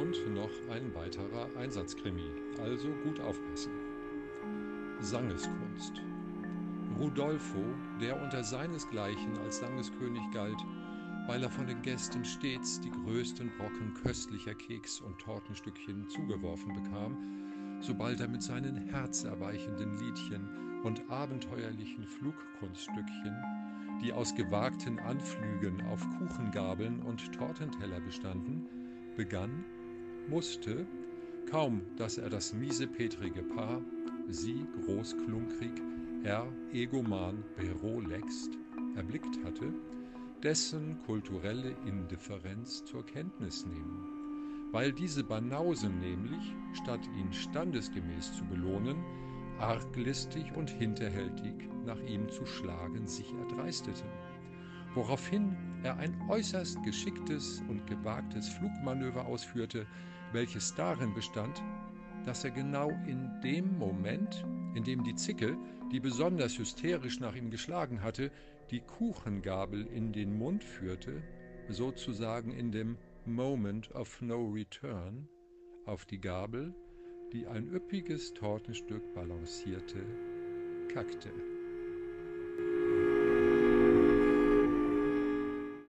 kommt noch ein weiterer Einsatzkrimi, also gut aufpassen. Sangeskunst. Rudolfo, der unter seinesgleichen als Sangeskönig galt, weil er von den Gästen stets die größten Brocken köstlicher Keks- und Tortenstückchen zugeworfen bekam, sobald er mit seinen herzerweichenden Liedchen und abenteuerlichen Flugkunststückchen, die aus gewagten Anflügen auf Kuchengabeln und Tortenteller bestanden, begann, musste, kaum dass er das miesepetrige Paar, sie großklunkrig, er egoman Berolext, erblickt hatte, dessen kulturelle Indifferenz zur Kenntnis nehmen, weil diese Banausen nämlich, statt ihn standesgemäß zu belohnen, arglistig und hinterhältig nach ihm zu schlagen sich erdreisteten, woraufhin er ein äußerst geschicktes und gewagtes Flugmanöver ausführte, welches darin bestand, dass er genau in dem Moment, in dem die Zicke, die besonders hysterisch nach ihm geschlagen hatte, die Kuchengabel in den Mund führte, sozusagen in dem Moment of No Return, auf die Gabel, die ein üppiges Tortenstück balancierte, kackte.